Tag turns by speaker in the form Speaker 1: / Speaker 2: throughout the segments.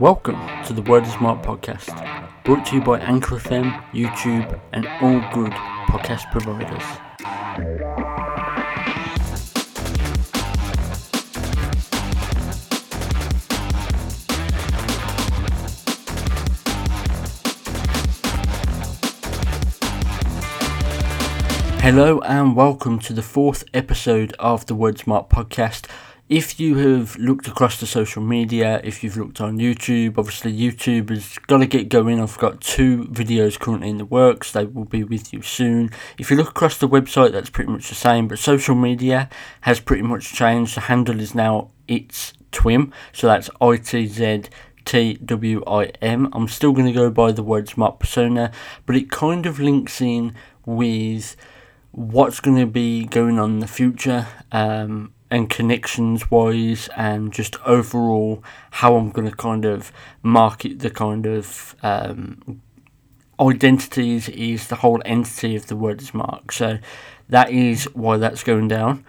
Speaker 1: Welcome to the Word is Smart podcast, brought to you by Anchor FM, YouTube, and all good podcast providers. Hello and welcome to the fourth episode of the Word Smart podcast if you have looked across the social media, if you've looked on YouTube, obviously YouTube has got to get going. I've got two videos currently in the works, they will be with you soon. If you look across the website, that's pretty much the same, but social media has pretty much changed. The handle is now It's Twim, so that's I T Z T W I M. I'm still going to go by the word smart persona, but it kind of links in with what's going to be going on in the future. Um, and connections wise and just overall how I'm going to kind of market the kind of um, identities is the whole entity of the Word Is Marc. So that is why that's going down.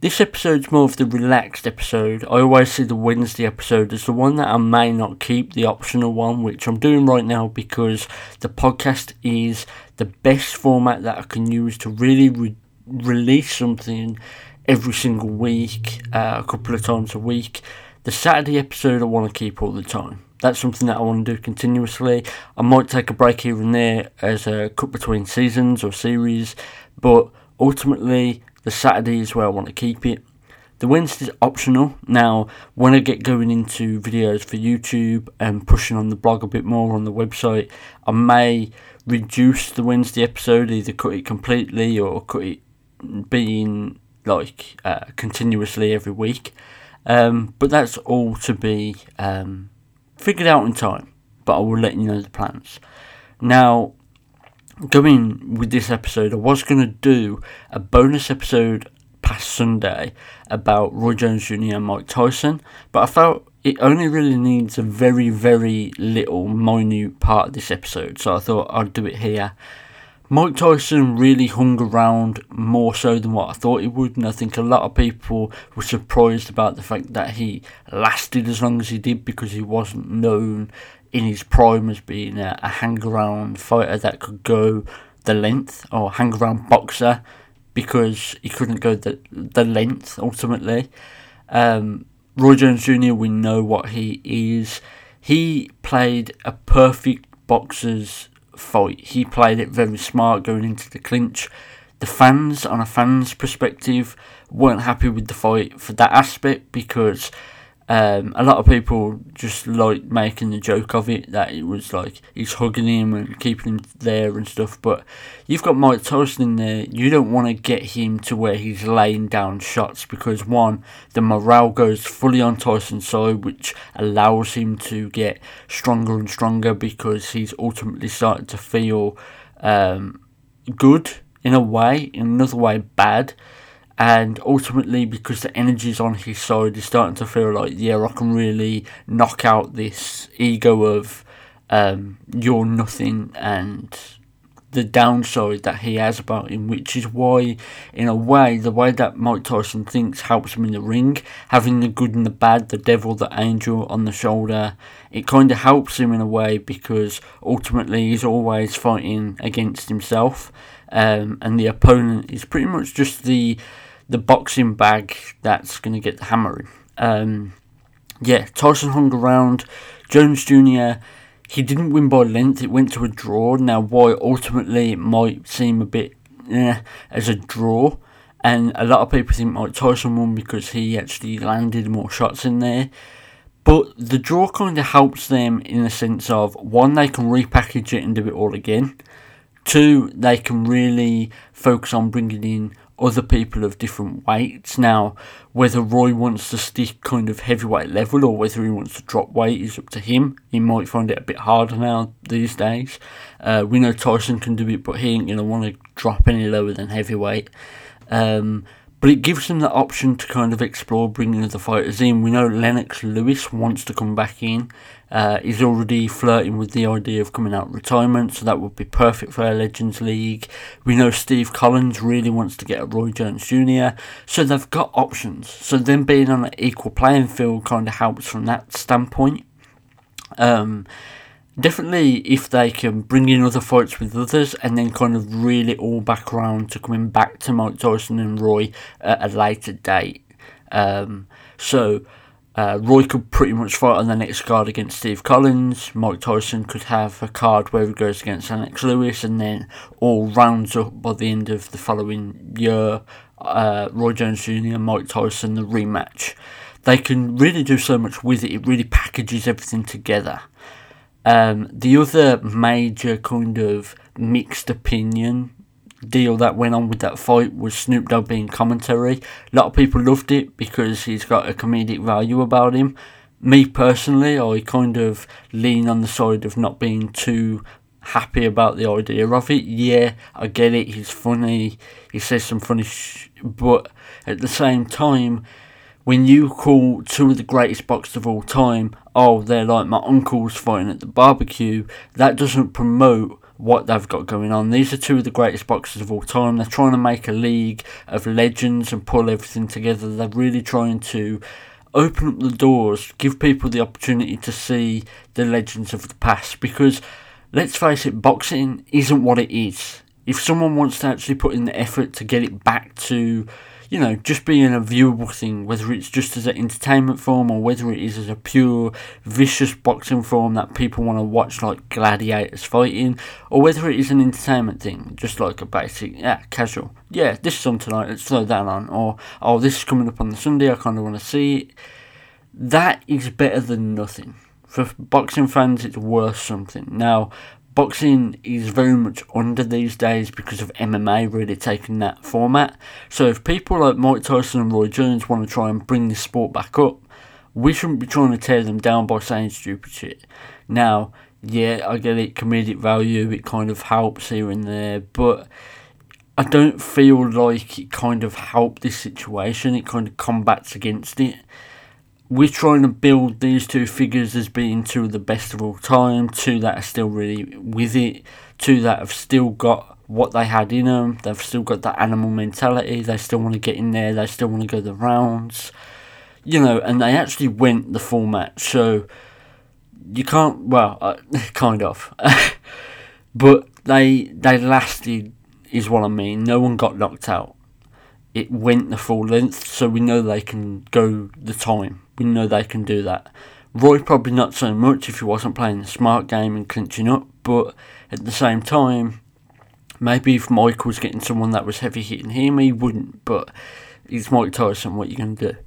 Speaker 1: This episode's more of the relaxed episode. I always see the Wednesday episode as the one that I may not keep, the optional one, which I'm doing right now because the podcast is the best format that I can use to really re- release something every single week, uh, a couple of times a week. The Saturday episode I want to keep all the time. That's something that I want to do continuously. I might take a break here and there as a cut between seasons or series, but ultimately the Saturday is where I want to keep it. The Wednesday's optional. Now, when I get going into videos for YouTube and pushing on the blog a bit more on the website, I may reduce the Wednesday episode, either cut it completely or cut it being like uh, continuously every week. Um, but that's all to be um, figured out in time. But I will let you know the plans. Now, going with this episode, I was going to do a bonus episode past Sunday about Roy Jones Jr. and Mike Tyson, but I felt it only really needs a very, very little, minute part of this episode, so I thought I'd do it here. Mike Tyson really hung around more so than what I thought he would, and I think a lot of people were surprised about the fact that he lasted as long as he did because he wasn't known in his prime as being a, a hang around fighter that could go the length or hang around boxer because he couldn't go the, the length ultimately. Um, Roy Jones Jr., we know what he is. He played a perfect boxer's fight. He played it very smart going into the clinch. The fans, on a fan's perspective, weren't happy with the fight for that aspect because um, a lot of people just like making the joke of it that it was like he's hugging him and keeping him there and stuff. But you've got Mike Tyson in there. You don't want to get him to where he's laying down shots because one, the morale goes fully on Tyson's side, which allows him to get stronger and stronger because he's ultimately starting to feel um, good in a way, in another way bad and ultimately because the energy's on his side he's starting to feel like yeah I can really knock out this ego of um, you're nothing and the downside that he has about him which is why in a way the way that Mike Tyson thinks helps him in the ring. Having the good and the bad the devil the angel on the shoulder it kind of helps him in a way because ultimately he's always fighting against himself um, and the opponent is pretty much just the the boxing bag that's going to get the hammering. Um, yeah, Tyson hung around. Jones Jr. He didn't win by length. It went to a draw. Now, why ultimately it might seem a bit eh, as a draw, and a lot of people think Mike Tyson won because he actually landed more shots in there. But the draw kind of helps them in the sense of one, they can repackage it and do it all again. Two, they can really focus on bringing in other people of different weights. Now, whether Roy wants to stick kind of heavyweight level or whether he wants to drop weight is up to him. He might find it a bit harder now these days. Uh, we know Tyson can do it, but he ain't going to want to drop any lower than heavyweight. Um, but it gives them the option to kind of explore bringing other fighters in. We know Lennox Lewis wants to come back in. Uh, he's already flirting with the idea of coming out of retirement, so that would be perfect for our Legends League. We know Steve Collins really wants to get a Roy Jones Jr., so they've got options. So them being on an equal playing field kind of helps from that standpoint. Um, definitely, if they can bring in other fights with others and then kind of reel it all back around to coming back to Mike Tyson and Roy at a later date. Um, so, uh, Roy could pretty much fight on the next card against Steve Collins. Mike Tyson could have a card where he goes against Lennox Lewis, and then all rounds up by the end of the following year. Uh, Roy Jones Jr. and Mike Tyson, the rematch. They can really do so much with it. It really packages everything together. Um, the other major kind of mixed opinion deal that went on with that fight was Snoop Dogg being commentary. A lot of people loved it because he's got a comedic value about him. Me personally, I kind of lean on the side of not being too happy about the idea of it. Yeah, I get it. He's funny. He says some funny, sh- but at the same time, when you call two of the greatest boxers of all time, oh, they're like my uncles fighting at the barbecue, that doesn't promote what they've got going on. These are two of the greatest boxers of all time. They're trying to make a league of legends and pull everything together. They're really trying to open up the doors, give people the opportunity to see the legends of the past. Because let's face it, boxing isn't what it is. If someone wants to actually put in the effort to get it back to you know, just being a viewable thing, whether it's just as an entertainment form or whether it is as a pure, vicious boxing form that people want to watch, like gladiators fighting, or whether it is an entertainment thing, just like a basic, yeah, casual. Yeah, this is on tonight, let's throw that on. Or, oh, this is coming up on the Sunday, I kind of want to see it. That is better than nothing. For boxing fans, it's worth something. Now, boxing is very much under these days because of MMA really taking that format. So if people like Mike Tyson and Roy Jones want to try and bring this sport back up, we shouldn't be trying to tear them down by saying stupid shit. Now, yeah, I get it, comedic value, it kind of helps here and there, but I don't feel like it kind of helped this situation. It kind of combats against it we're trying to build these two figures as being two of the best of all time, two that are still really with it, two that have still got what they had in them, they've still got that animal mentality, they still want to get in there, they still want to go the rounds, you know, and they actually went the full match, so you can't, well, uh, kind of, but they they lasted, is what I mean. No one got knocked out. It went the full length, so we know they can go the time we know they can do that. Roy probably not so much if he wasn't playing the smart game and clinching up, but at the same time, maybe if Mike was getting someone that was heavy hitting him, he wouldn't. But he's Mike Tyson. What are you going to do?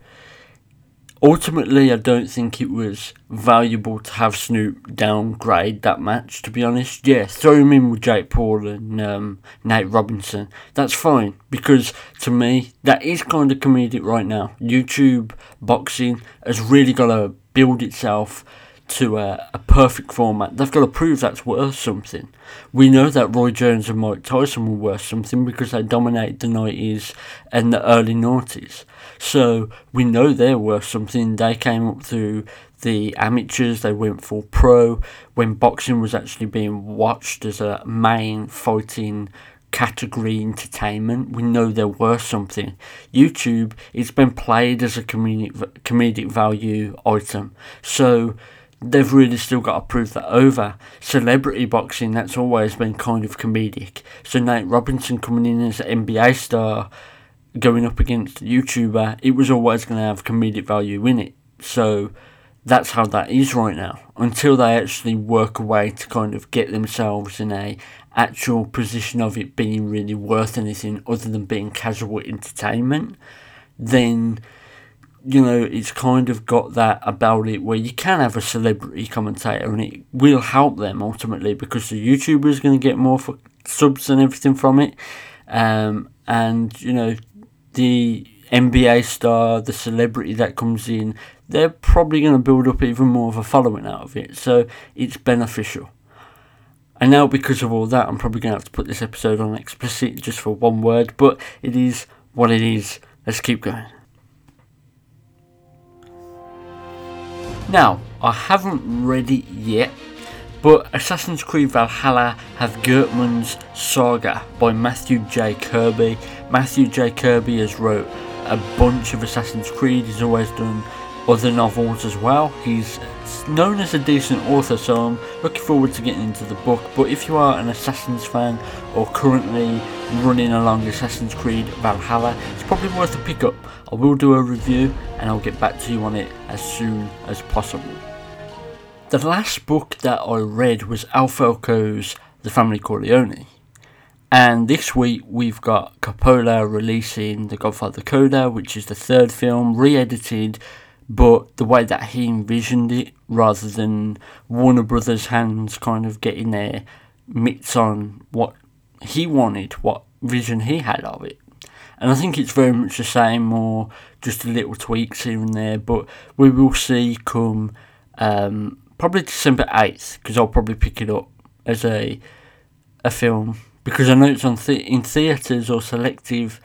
Speaker 1: Ultimately, I don't think it was valuable to have Snoop downgrade that match, to be honest. Yeah, throw him in with Jake Paul and um, Nate Robinson. That's fine, because to me, that is kind of comedic right now. YouTube boxing has really got to build itself to a, a, perfect format. They've got to prove that's worth something. We know that Roy Jones and Mike Tyson were worth something because they dominated the 90s and the early 90s. So we know they're worth something. They came up through the amateurs, they went for pro when boxing was actually being watched as a main fighting category entertainment. We know they're worth something. YouTube, it's been played as a comedic, comedic value item. So they've really still got to prove that over. Celebrity boxing, that's always been kind of comedic. So Nate Robinson coming in as an NBA star, going up against a YouTuber, it was always going to have comedic value in it. So that's how that is right now. Until they actually work a way to kind of get themselves in a actual position of it being really worth anything other than being casual entertainment, then you know, it's kind of got that about it where you can have a celebrity commentator and it will help them ultimately because the YouTuber is going to get more for subs and everything from it. Um, and, you know, the NBA star, the celebrity that comes in, they're probably going to build up even more of a following out of it. So it's beneficial. And now, because of all that, I'm probably going to have to put this episode on explicit just for one word, but it is what it is. Let's keep going. Now, I haven't read it yet, but Assassin's Creed Valhalla have Geirmund's Saga by Matthew J. Kirby. Matthew J. Kirby has wrote a bunch of Assassin's Creed. He's always done other novels as well. He's known as a decent author, so I'm looking forward to getting into the book. But if you are an Assassin's fan or currently running along Assassin's Creed Valhalla, it's probably worth a pick up. I will do a review and I'll get back to you on it as soon as possible. The last book that I read was Ed Falco's The Family Corleone. And this week we've got Coppola releasing The Godfather Coda, which is the third film, re edited, but the way that he envisioned it, rather than Warner Brothers' hands kind of getting their mitts on what he wanted, what vision he had of it. And I think it's very much the same, or just a little tweaks here and there, but we will see come um, probably December 8th, because I'll probably pick it up as a, a film because I know it's on in theatres or selective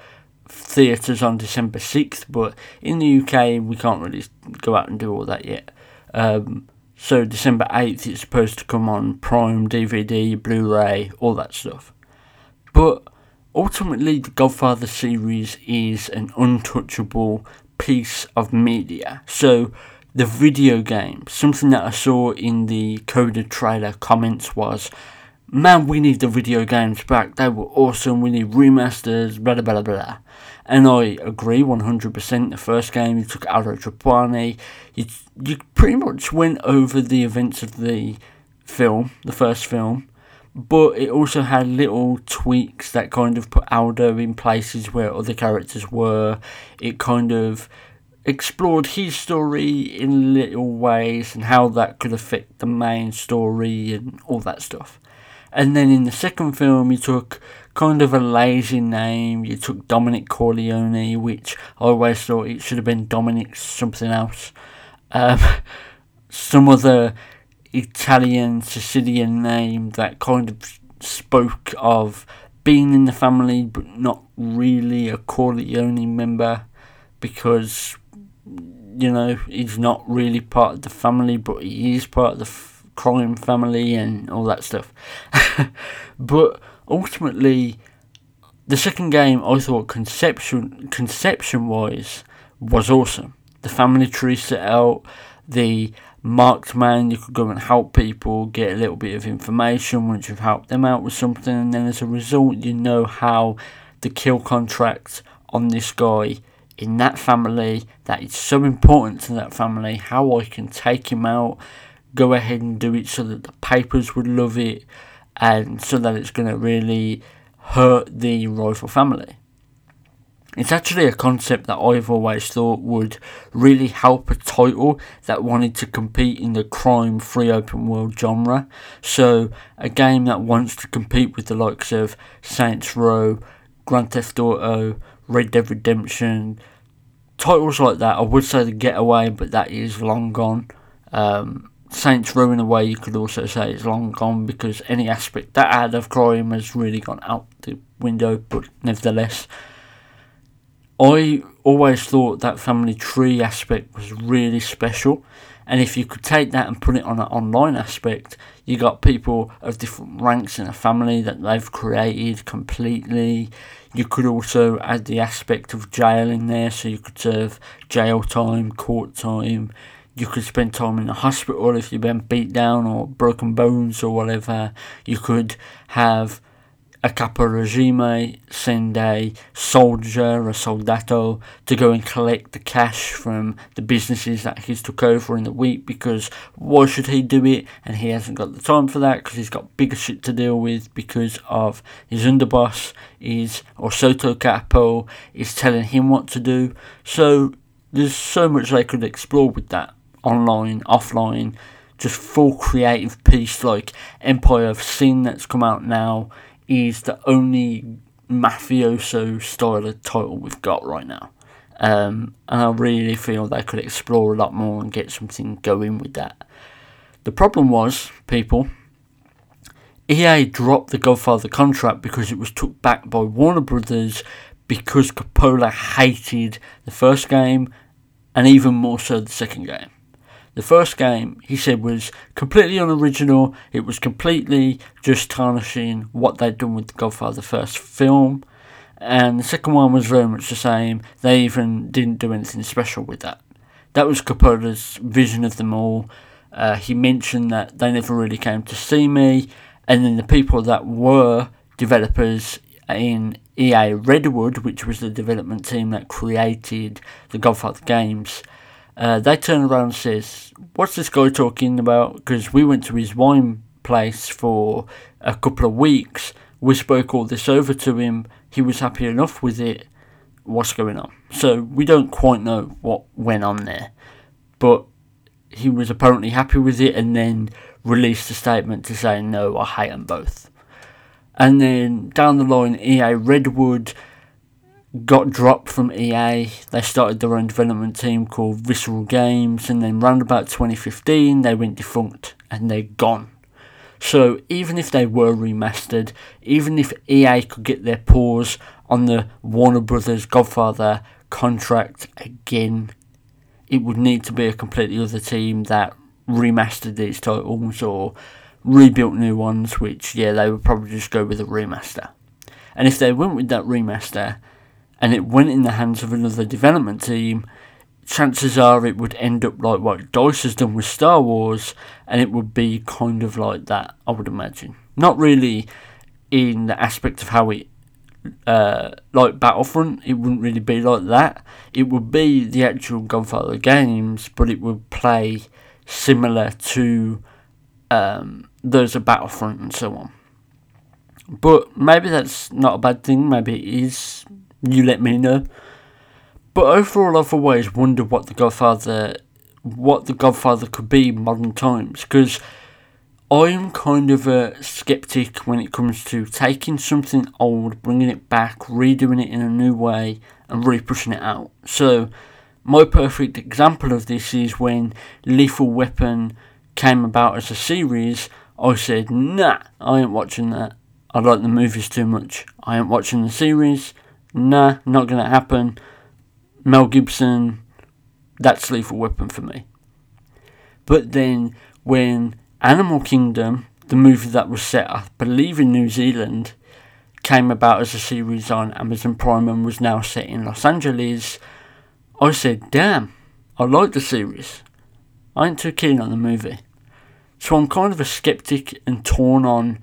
Speaker 1: theatres on December 6th, but in the UK we can't really go out and do all that yet. Um, so December 8th it's supposed to come on Prime, DVD, Blu-ray, all that stuff. But ultimately the Godfather series is an untouchable piece of media. So the video game, something that I saw in the Coda trailer comments was man, we need the video games back. They were awesome. We need remasters, blah, blah, blah, blah. And I agree 100%. The first game, you took Aldo Trapani. You, you pretty much went over the events of the film, the first film. But it also had little tweaks that kind of put Aldo in places where other characters were. It kind of explored his story in little ways and how that could affect the main story and all that stuff. And then in the second film, you took kind of a lazy name. You took Dominic Corleone, which I always thought it should have been Dominic something else. Um, some other Italian Sicilian name that kind of spoke of being in the family but not really a Corleone member because you know he's not really part of the family but he is part of the f- crime family and all that stuff. but ultimately, the second game I thought conception conception wise was awesome. The family tree set out, the marked man, you could go and help people, get a little bit of information once you've helped them out with something, and then as a result, you know how the kill contract on this guy in that family that is so important to that family, how I can take him out, go ahead and do it so that the papers would love it and so that it's going to really hurt the royal family. It's actually a concept that I've always thought would really help a title that wanted to compete in the crime free open world genre. So, a game that wants to compete with the likes of Saints Row, Grand Theft Auto, Red Dead Redemption, titles like that. I would say The Getaway, but that is long gone. Um, Saints Row in a way you could also say it's long gone because any aspect that had of crime has really gone out the window, but nevertheless. I always thought that family tree aspect was really special, and if you could take that and put it on an online aspect, you got people of different ranks in a family that they've created completely. You could also add the aspect of jail in there, so you could serve jail time, court time, you could spend time in the hospital if you've been beat down or broken bones or whatever. You could have a capo regime send a soldier, a soldato, to go and collect the cash from the businesses that he's took over in the week because why should he do it? And he hasn't got the time for that because he's got bigger shit to deal with because of his underboss is, or Sotto Capo, is telling him what to do. So there's so much they could explore with that online, offline, just full creative piece like Empire of Sin that's come out now is the only mafioso style of title we've got right now. Um, and I really feel they could explore a lot more and get something going with that. The problem was, people, EA dropped the Godfather contract because it was took back by Warner Brothers because Coppola hated the first game and even more so the second game. The first game, he said, was completely unoriginal. It was completely just tarnishing what they'd done with the Godfather first film. And the second one was very much the same. They even didn't do anything special with that. that was Coppola's vision of them all. Uh, he mentioned that they never really came to see me, and then the people that were developers in EA Redwood, which was the development team that created the Godfather games, uh, they turn around and says, "What's this guy talking about?" Because we went to his wine place for a couple of weeks. We spoke all this over to him. He was happy enough with it. What's going on? So we don't quite know what went on there, but he was apparently happy with it, and then released a statement to say, "No, I hate them both." And then down the line, EA Redwood got dropped from EA. They started their own development team called Visceral Games, and then round about 2015, they went defunct and they're gone. So even if they were remastered, even if EA could get their paws on the Warner Brothers Godfather contract again, it would need to be a completely other team that remastered these titles or rebuilt new ones, which, yeah, they would probably just go with a remaster. And if they went with that remaster and it went in the hands of another development team, chances are it would end up like what DICE has done with Star Wars, and it would be kind of like that, I would imagine. Not really in the aspect of how it, uh, like Battlefront, it wouldn't really be like that. It would be the actual Godfather games, but it would play similar to um, those of Battlefront and so on. But maybe that's not a bad thing, maybe it is. You let me know. But overall, I've always wondered what the Godfather, what the Godfather could be in modern times, because I'm kind of a skeptic when it comes to taking something old, bringing it back, redoing it in a new way, and really pushing it out. So, my perfect example of this is when Lethal Weapon came about as a series. I said, nah, I ain't watching that. I like the movies too much. I ain't watching the series. Nah, not gonna happen. Mel Gibson, that's Lethal Weapon for me. But then when Animal Kingdom, the movie that was set, I believe, in New Zealand, came about as a series on Amazon Prime and was now set in Los Angeles, I said, damn, I like the series. I ain't too keen on the movie. So I'm kind of a skeptic and torn on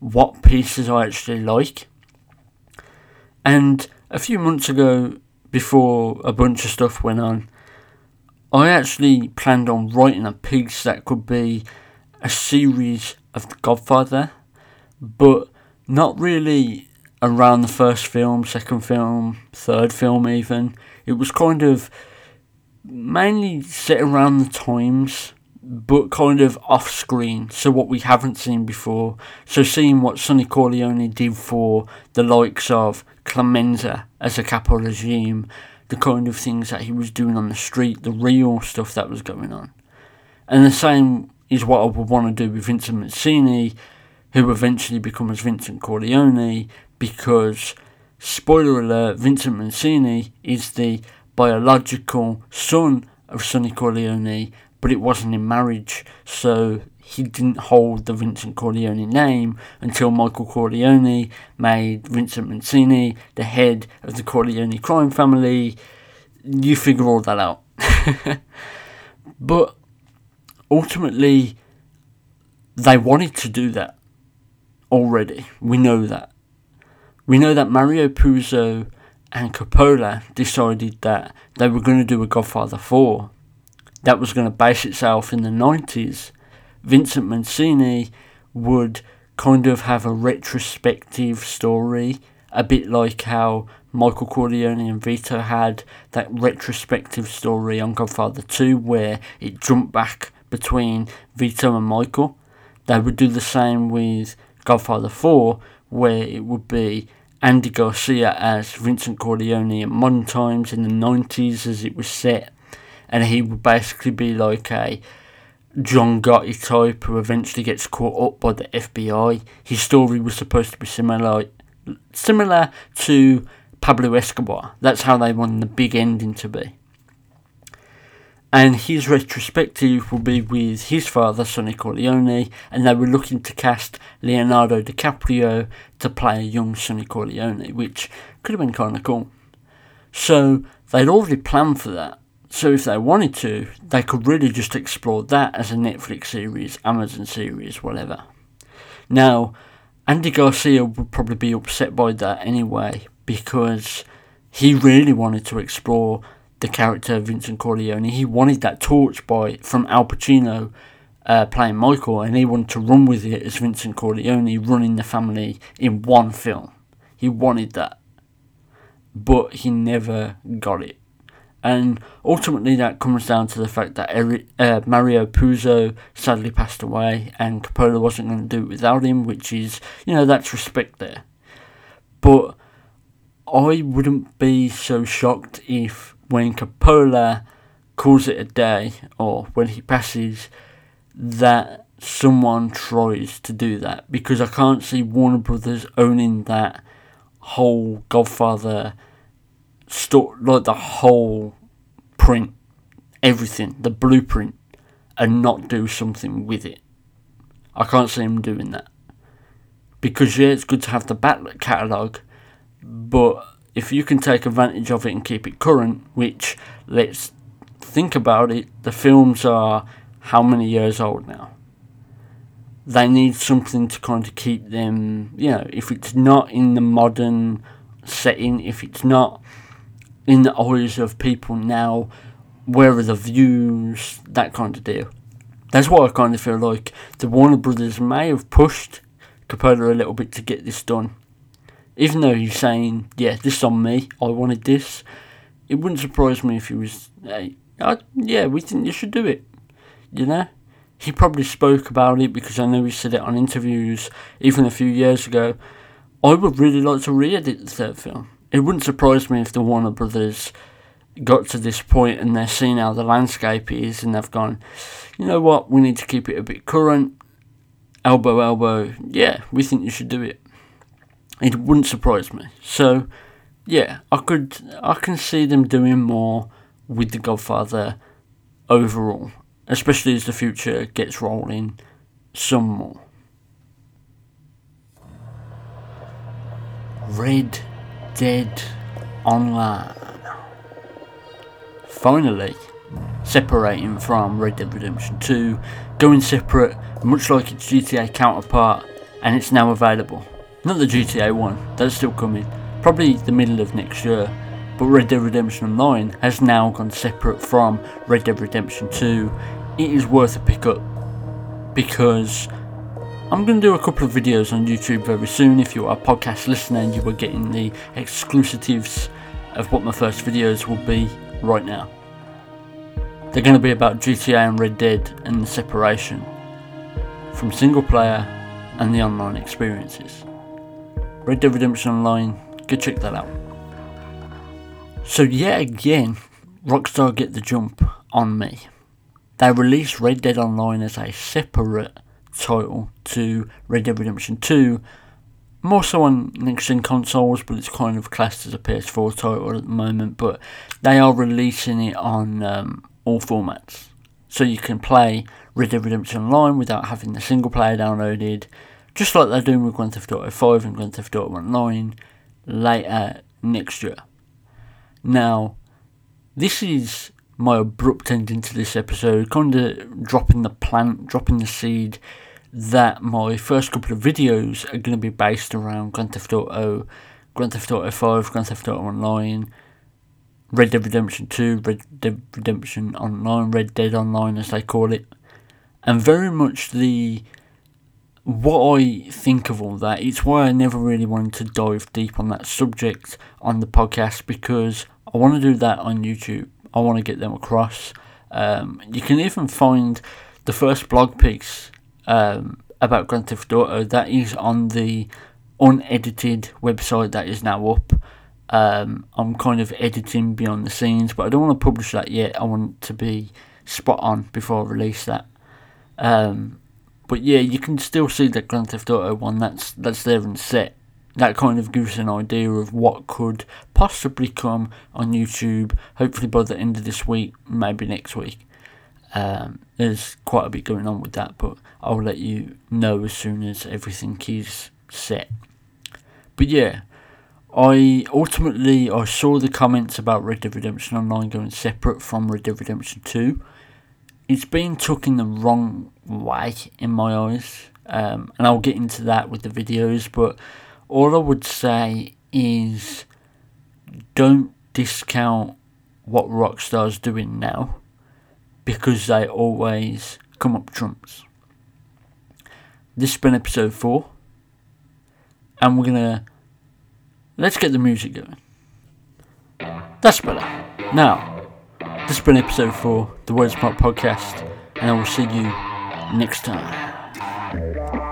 Speaker 1: what pieces I actually like. And a few months ago, before a bunch of stuff went on, I actually planned on writing a piece that could be a series of The Godfather, but not really around the first film, second film, third film, even. It was kind of mainly set around the times, but kind of off screen, so what we haven't seen before. So, seeing what Sonny Corleone did for the likes of Clemenza as a capo regime, the kind of things that he was doing on the street, the real stuff that was going on. And the same is what I would want to do with Vincent Mancini, who eventually becomes Vincent Corleone, because, spoiler alert, Vincent Mancini is the biological son of Sonny Corleone, but it wasn't in marriage, so he didn't hold the Vincent Corleone name until Michael Corleone made Vincent Mancini the head of the Corleone crime family. You figure all that out. but ultimately, they wanted to do that already. We know that. We know that Mario Puzo and Coppola decided that they were going to do a Godfather 4 that was going to base itself in the 90s Vincent Mancini would kind of have a retrospective story, a bit like how Michael Corleone and Vito had that retrospective story on Godfather 2 where it jumped back between Vito and Michael. They would do the same with Godfather 4 where it would be Andy Garcia as Vincent Corleone at modern times in the 90s as it was set and he would basically be like a John Gotti type who eventually gets caught up by the FBI. His story was supposed to be similar, similar to Pablo Escobar. That's how they wanted the big ending to be. And his retrospective will be with his father, Sonny Corleone, and they were looking to cast Leonardo DiCaprio to play a young Sonny Corleone, which could have been kind of cool. So they'd already planned for that. So if they wanted to, they could really just explore that as a Netflix series, Amazon series, whatever. Now, Andy Garcia would probably be upset by that anyway, because he really wanted to explore the character of Vincent Corleone. He wanted that torch by from Al Pacino uh, playing Michael, and he wanted to run with it as Vincent Corleone running the family in one film. He wanted that, but he never got it. And ultimately, that comes down to the fact that Eric, uh, Mario Puzo sadly passed away, and Coppola wasn't going to do it without him, which is, you know, that's respect there. But I wouldn't be so shocked if when Coppola calls it a day, or when he passes, that someone tries to do that, because I can't see Warner Brothers owning that whole Godfather sto- like the whole print, everything, the blueprint, and not do something with it. I can't see him doing that. Because yeah, it's good to have the back catalogue, but if you can take advantage of it and keep it current, which let's think about it, the films are how many years old now? They need something to kind of keep them, you know, if it's not in the modern setting, if it's not in the eyes of people now, where are the views, that kind of deal. That's what I kind of feel like the Warner Brothers may have pushed Coppola a little bit to get this done. Even though he's saying, yeah, this is on me, I wanted this, it wouldn't surprise me if he was, hey, I, yeah, we think you should do it. You know? He probably spoke about it because I know he said it on interviews even a few years ago. I would really like to re-edit the third film it wouldn't surprise me if the Warner Brothers got to this point and they're seeing how the landscape is and they've gone, you know what, we need to keep it a bit current. Elbow, elbow, yeah, we think you should do it. It wouldn't surprise me. So, yeah, I could, I can see them doing more with The Godfather overall, especially as the future gets rolling some more. Red Dead Online. Finally, separating from Red Dead Redemption 2, going separate, much like its GTA counterpart, and it's now available. Not the GTA one, that's still coming, probably the middle of next year, but Red Dead Redemption Online has now gone separate from Red Dead Redemption 2. It is worth a pick up because I'm going to do a couple of videos on YouTube very soon. If you are a podcast listener and you are getting the exclusives of what my first videos will be right now. They're going to be about GTA and Red Dead and the separation from single player and the online experiences. Red Dead Redemption Online, go check that out. So, yet again, Rockstar get the jump on me. They released Red Dead Online as a separate title to Red Dead Redemption 2. More so on next gen consoles, but it's kind of classed as a PS4 title at the moment. But they are releasing it on um, all formats. So you can play Red Dead Redemption Online without having the single player downloaded, just like they're doing with Grand Theft Auto 5 and Grand Theft Auto Online later next year. Now, this is my abrupt ending to this episode, kind of dropping the plant, dropping the seed that my first couple of videos are going to be based around Grand Theft Auto, Grand Theft Auto 5, Grand Theft Auto Online, Red Dead Redemption 2, Red Dead Redemption Online, Red Dead Online as they call it, and very much the what I think of all that. It's why I never really wanted to dive deep on that subject on the podcast because I want to do that on YouTube. I want to get them across. Um, you can even find the first blog piece um, about Grand Theft Auto that is on the unedited website that is now up. Um, I'm kind of editing behind the scenes, but I don't want to publish that yet. I want to be spot on before I release that. Um, but yeah, you can still see that Grand Theft Auto one that's that's there and set. That kind of gives an idea of what could possibly come on YouTube. Hopefully by the end of this week, maybe next week. Um, there's quite a bit going on with that, but I'll let you know as soon as everything is set. But yeah, I ultimately I saw the comments about Red Dead Redemption Online going separate from Red Dead Redemption 2. It's been took in the wrong way in my eyes, um, and I'll get into that with the videos. But all I would say is don't discount what Rockstar's doing now because they always come up trumps. This has been episode 4, and we're gonna let's get the music going. That's better. Now, this has been episode 4, the Wordsmart podcast, and I will see you next time.